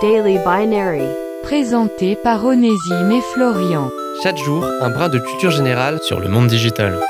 Daily Binary. Présenté par Onésime et Florian. Chaque jour, un brin de culture générale sur le monde digital.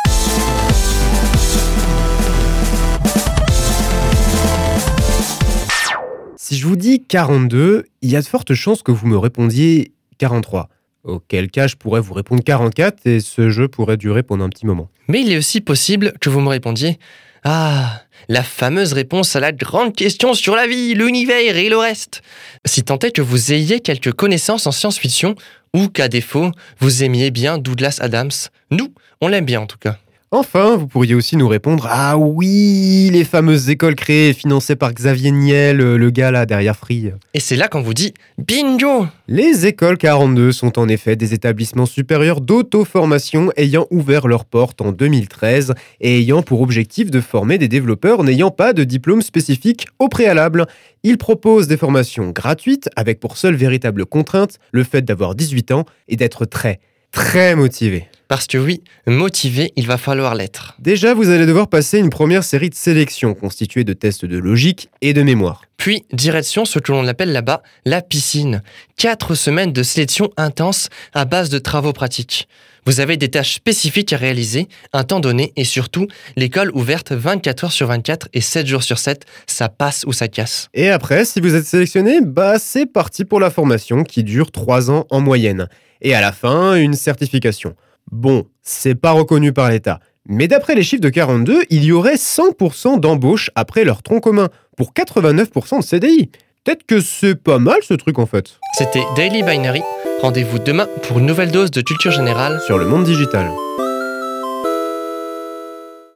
Si je vous dis 42, il y a de fortes chances que vous me répondiez 43. Auquel cas, je pourrais vous répondre 44 et ce jeu pourrait durer pendant un petit moment. Mais il est aussi possible que vous me répondiez Ah, la fameuse réponse à la grande question sur la vie, l'univers et le reste. Si tant est que vous ayez quelques connaissances en science-fiction ou qu'à défaut, vous aimiez bien Douglas Adams, nous, on l'aime bien en tout cas. Enfin, vous pourriez aussi nous répondre Ah oui, les fameuses écoles créées et financées par Xavier Niel, euh, le gars là derrière Free. Et c'est là qu'on vous dit Bingo Les écoles 42 sont en effet des établissements supérieurs d'auto-formation ayant ouvert leurs portes en 2013 et ayant pour objectif de former des développeurs n'ayant pas de diplôme spécifique au préalable. Ils proposent des formations gratuites avec pour seule véritable contrainte le fait d'avoir 18 ans et d'être très, très motivé. Parce que oui, motivé, il va falloir l'être. Déjà, vous allez devoir passer une première série de sélections constituée de tests de logique et de mémoire. Puis, direction ce que l'on appelle là-bas la piscine. Quatre semaines de sélection intense à base de travaux pratiques. Vous avez des tâches spécifiques à réaliser, un temps donné et surtout l'école ouverte 24 heures sur 24 et 7 jours sur 7, ça passe ou ça casse. Et après, si vous êtes sélectionné, bah c'est parti pour la formation qui dure 3 ans en moyenne. Et à la fin, une certification. Bon, c'est pas reconnu par l'État. Mais d'après les chiffres de 42, il y aurait 100% d'embauche après leur tronc commun, pour 89% de CDI. Peut-être que c'est pas mal ce truc en fait. C'était Daily Binary. Rendez-vous demain pour une nouvelle dose de culture générale Sur le monde digital.